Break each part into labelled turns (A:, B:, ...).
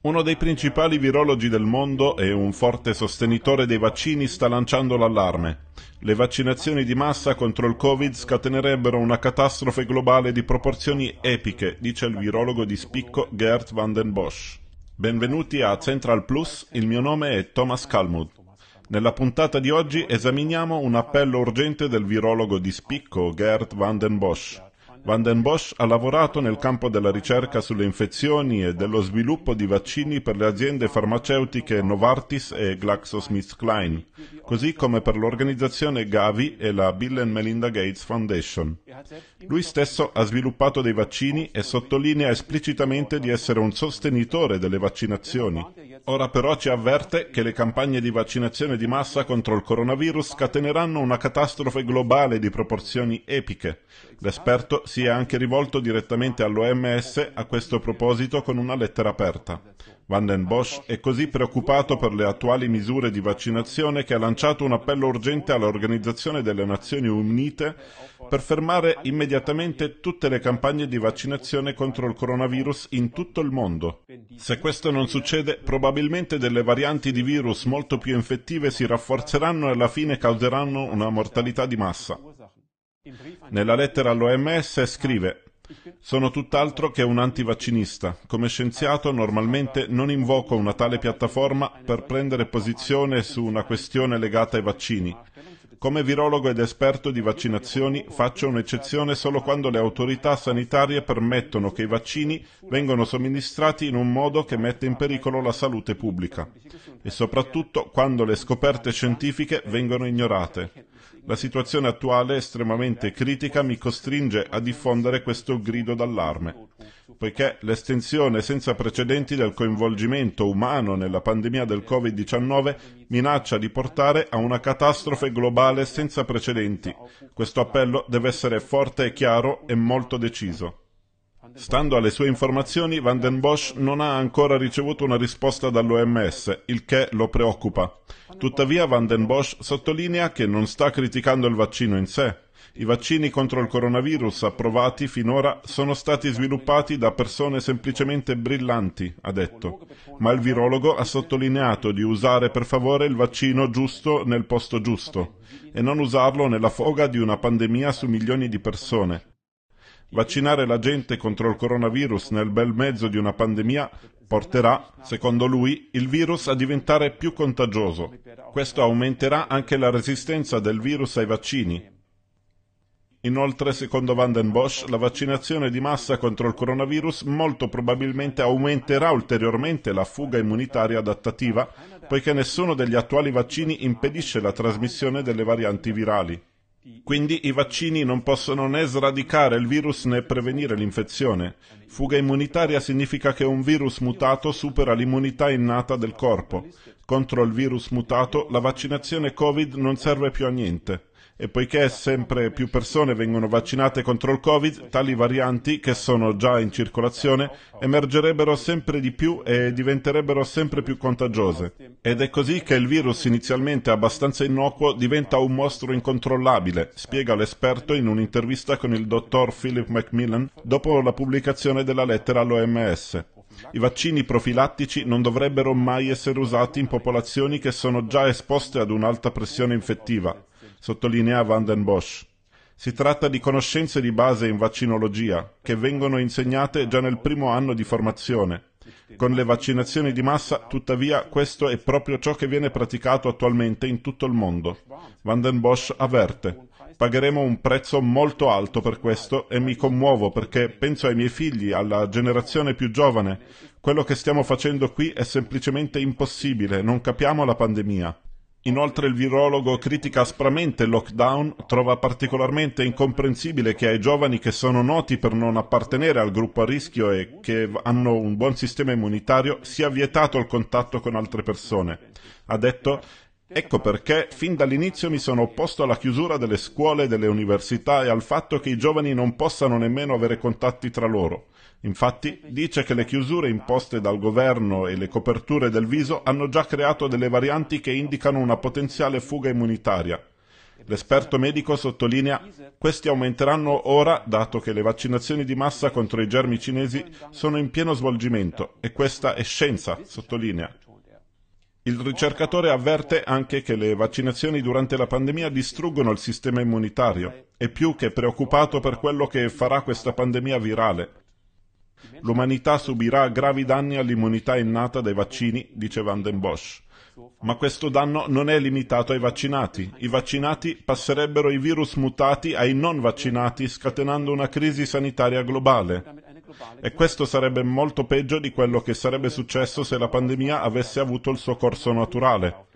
A: Uno dei principali virologi del mondo e un forte sostenitore dei vaccini sta lanciando l'allarme. Le vaccinazioni di massa contro il Covid scatenerebbero una catastrofe globale di proporzioni epiche, dice il virologo di spicco Gert van den Bosch. Benvenuti a Central Plus, il mio nome è Thomas Kalmud. Nella puntata di oggi esaminiamo un appello urgente del virologo di spicco Gert van den Bosch. Van den Bosch ha lavorato nel campo della ricerca sulle infezioni e dello sviluppo di vaccini per le aziende farmaceutiche Novartis e GlaxoSmithKline, così come per l'organizzazione Gavi e la Bill and Melinda Gates Foundation. Lui stesso ha sviluppato dei vaccini e sottolinea esplicitamente di essere un sostenitore delle vaccinazioni. Ora però ci avverte che le campagne di vaccinazione di massa contro il coronavirus scateneranno una catastrofe globale di proporzioni epiche. L'esperto si è anche rivolto direttamente all'OMS a questo proposito con una lettera aperta. Van den Bosch è così preoccupato per le attuali misure di vaccinazione che ha lanciato un appello urgente all'Organizzazione delle Nazioni Unite per fermare immediatamente tutte le campagne di vaccinazione contro il coronavirus in tutto il mondo. Se questo non succede, probabilmente delle varianti di virus molto più infettive si rafforzeranno e alla fine causeranno una mortalità di massa. Nella lettera all'OMS scrive sono tutt'altro che un antivaccinista. Come scienziato normalmente non invoco una tale piattaforma per prendere posizione su una questione legata ai vaccini. Come virologo ed esperto di vaccinazioni faccio un'eccezione solo quando le autorità sanitarie permettono che i vaccini vengano somministrati in un modo che mette in pericolo la salute pubblica e soprattutto quando le scoperte scientifiche vengono ignorate. La situazione attuale estremamente critica mi costringe a diffondere questo grido d'allarme, poiché l'estensione senza precedenti del coinvolgimento umano nella pandemia del Covid-19 minaccia di portare a una catastrofe globale senza precedenti. Questo appello deve essere forte e chiaro e molto deciso. Stando alle sue informazioni, Van den Bosch non ha ancora ricevuto una risposta dall'OMS, il che lo preoccupa. Tuttavia Van den Bosch sottolinea che non sta criticando il vaccino in sé. I vaccini contro il coronavirus approvati finora sono stati sviluppati da persone semplicemente brillanti, ha detto, ma il virologo ha sottolineato di usare per favore il vaccino giusto nel posto giusto e non usarlo nella foga di una pandemia su milioni di persone. Vaccinare la gente contro il coronavirus nel bel mezzo di una pandemia porterà, secondo lui, il virus a diventare più contagioso. Questo aumenterà anche la resistenza del virus ai vaccini. Inoltre, secondo Van den Bosch, la vaccinazione di massa contro il coronavirus molto probabilmente aumenterà ulteriormente la fuga immunitaria adattativa, poiché nessuno degli attuali vaccini impedisce la trasmissione delle varianti virali. Quindi i vaccini non possono né sradicare il virus né prevenire l'infezione. Fuga immunitaria significa che un virus mutato supera l'immunità innata del corpo. Contro il virus mutato la vaccinazione Covid non serve più a niente e poiché sempre più persone vengono vaccinate contro il Covid, tali varianti, che sono già in circolazione, emergerebbero sempre di più e diventerebbero sempre più contagiose. Ed è così che il virus inizialmente abbastanza innocuo diventa un mostro incontrollabile, spiega l'esperto in un'intervista con il dottor Philip Macmillan dopo la pubblicazione della lettera all'OMS. I vaccini profilattici non dovrebbero mai essere usati in popolazioni che sono già esposte ad un'alta pressione infettiva sottolinea Van den Bosch. Si tratta di conoscenze di base in vaccinologia, che vengono insegnate già nel primo anno di formazione. Con le vaccinazioni di massa, tuttavia, questo è proprio ciò che viene praticato attualmente in tutto il mondo. Van den Bosch avverte. Pagheremo un prezzo molto alto per questo e mi commuovo perché penso ai miei figli, alla generazione più giovane. Quello che stiamo facendo qui è semplicemente impossibile, non capiamo la pandemia. Inoltre il virologo critica aspramente il lockdown, trova particolarmente incomprensibile che ai giovani che sono noti per non appartenere al gruppo a rischio e che hanno un buon sistema immunitario sia vietato il contatto con altre persone. Ha detto Ecco perché fin dall'inizio mi sono opposto alla chiusura delle scuole e delle università e al fatto che i giovani non possano nemmeno avere contatti tra loro. Infatti dice che le chiusure imposte dal governo e le coperture del viso hanno già creato delle varianti che indicano una potenziale fuga immunitaria. L'esperto medico sottolinea questi aumenteranno ora dato che le vaccinazioni di massa contro i germi cinesi sono in pieno svolgimento e questa è scienza, sottolinea. Il ricercatore avverte anche che le vaccinazioni durante la pandemia distruggono il sistema immunitario. È più che preoccupato per quello che farà questa pandemia virale. L'umanità subirà gravi danni all'immunità innata dai vaccini, dice Van den Bosch. Ma questo danno non è limitato ai vaccinati. I vaccinati passerebbero i virus mutati ai non vaccinati, scatenando una crisi sanitaria globale. E questo sarebbe molto peggio di quello che sarebbe successo se la pandemia avesse avuto il suo corso naturale.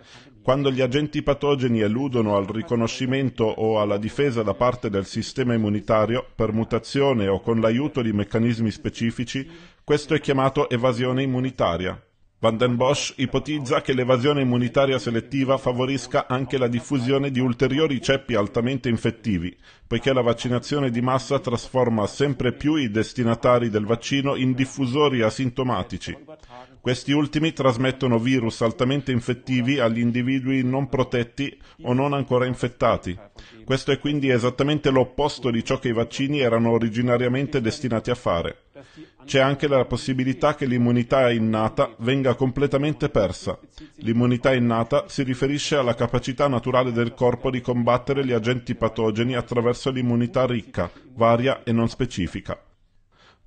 A: Quando gli agenti patogeni eludono al riconoscimento o alla difesa da parte del sistema immunitario per mutazione o con l'aiuto di meccanismi specifici, questo è chiamato evasione immunitaria. Van den Bosch ipotizza che l'evasione immunitaria selettiva favorisca anche la diffusione di ulteriori ceppi altamente infettivi, poiché la vaccinazione di massa trasforma sempre più i destinatari del vaccino in diffusori asintomatici. Questi ultimi trasmettono virus altamente infettivi agli individui non protetti o non ancora infettati. Questo è quindi esattamente l'opposto di ciò che i vaccini erano originariamente destinati a fare. C'è anche la possibilità che l'immunità innata venga completamente persa. L'immunità innata si riferisce alla capacità naturale del corpo di combattere gli agenti patogeni attraverso l'immunità ricca, varia e non specifica.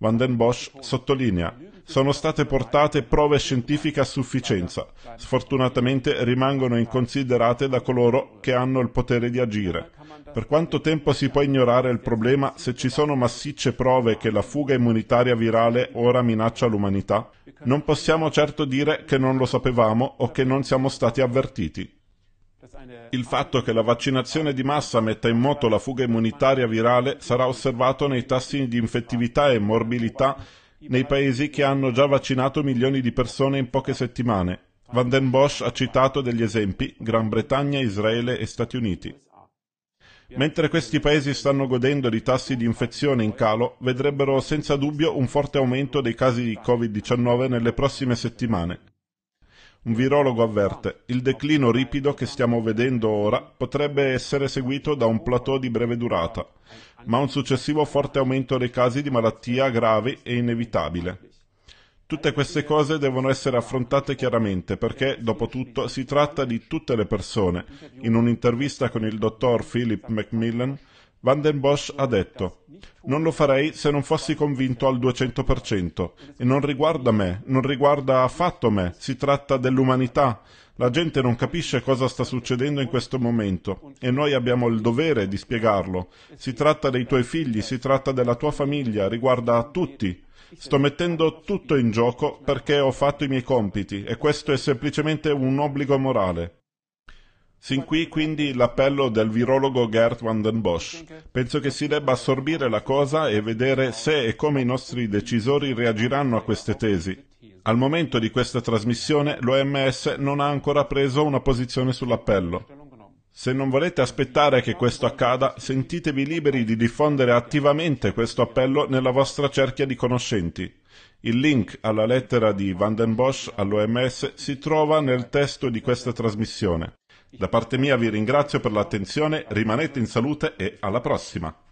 A: Van den Bosch sottolinea sono state portate prove scientifiche a sufficienza. Sfortunatamente rimangono inconsiderate da coloro che hanno il potere di agire. Per quanto tempo si può ignorare il problema se ci sono massicce prove che la fuga immunitaria virale ora minaccia l'umanità? Non possiamo certo dire che non lo sapevamo o che non siamo stati avvertiti. Il fatto che la vaccinazione di massa metta in moto la fuga immunitaria virale sarà osservato nei tassi di infettività e morbilità nei paesi che hanno già vaccinato milioni di persone in poche settimane. Van den Bosch ha citato degli esempi Gran Bretagna, Israele e Stati Uniti. Mentre questi paesi stanno godendo di tassi di infezione in calo, vedrebbero senza dubbio un forte aumento dei casi di Covid-19 nelle prossime settimane. Un virologo avverte, il declino ripido che stiamo vedendo ora potrebbe essere seguito da un plateau di breve durata, ma un successivo forte aumento dei casi di malattia gravi è inevitabile. Tutte queste cose devono essere affrontate chiaramente perché, dopo tutto, si tratta di tutte le persone. In un'intervista con il dottor Philip Macmillan, Van den Bosch ha detto non lo farei se non fossi convinto al 200% e non riguarda me, non riguarda affatto me, si tratta dell'umanità. La gente non capisce cosa sta succedendo in questo momento e noi abbiamo il dovere di spiegarlo. Si tratta dei tuoi figli, si tratta della tua famiglia, riguarda tutti. Sto mettendo tutto in gioco perché ho fatto i miei compiti e questo è semplicemente un obbligo morale. Sin qui quindi l'appello del virologo Gert van den Bosch. Penso che si debba assorbire la cosa e vedere se e come i nostri decisori reagiranno a queste tesi. Al momento di questa trasmissione l'OMS non ha ancora preso una posizione sull'appello. Se non volete aspettare che questo accada, sentitevi liberi di diffondere attivamente questo appello nella vostra cerchia di conoscenti. Il link alla lettera di Van den Bosch all'OMS si trova nel testo di questa trasmissione. Da parte mia vi ringrazio per l'attenzione, rimanete in salute e alla prossima!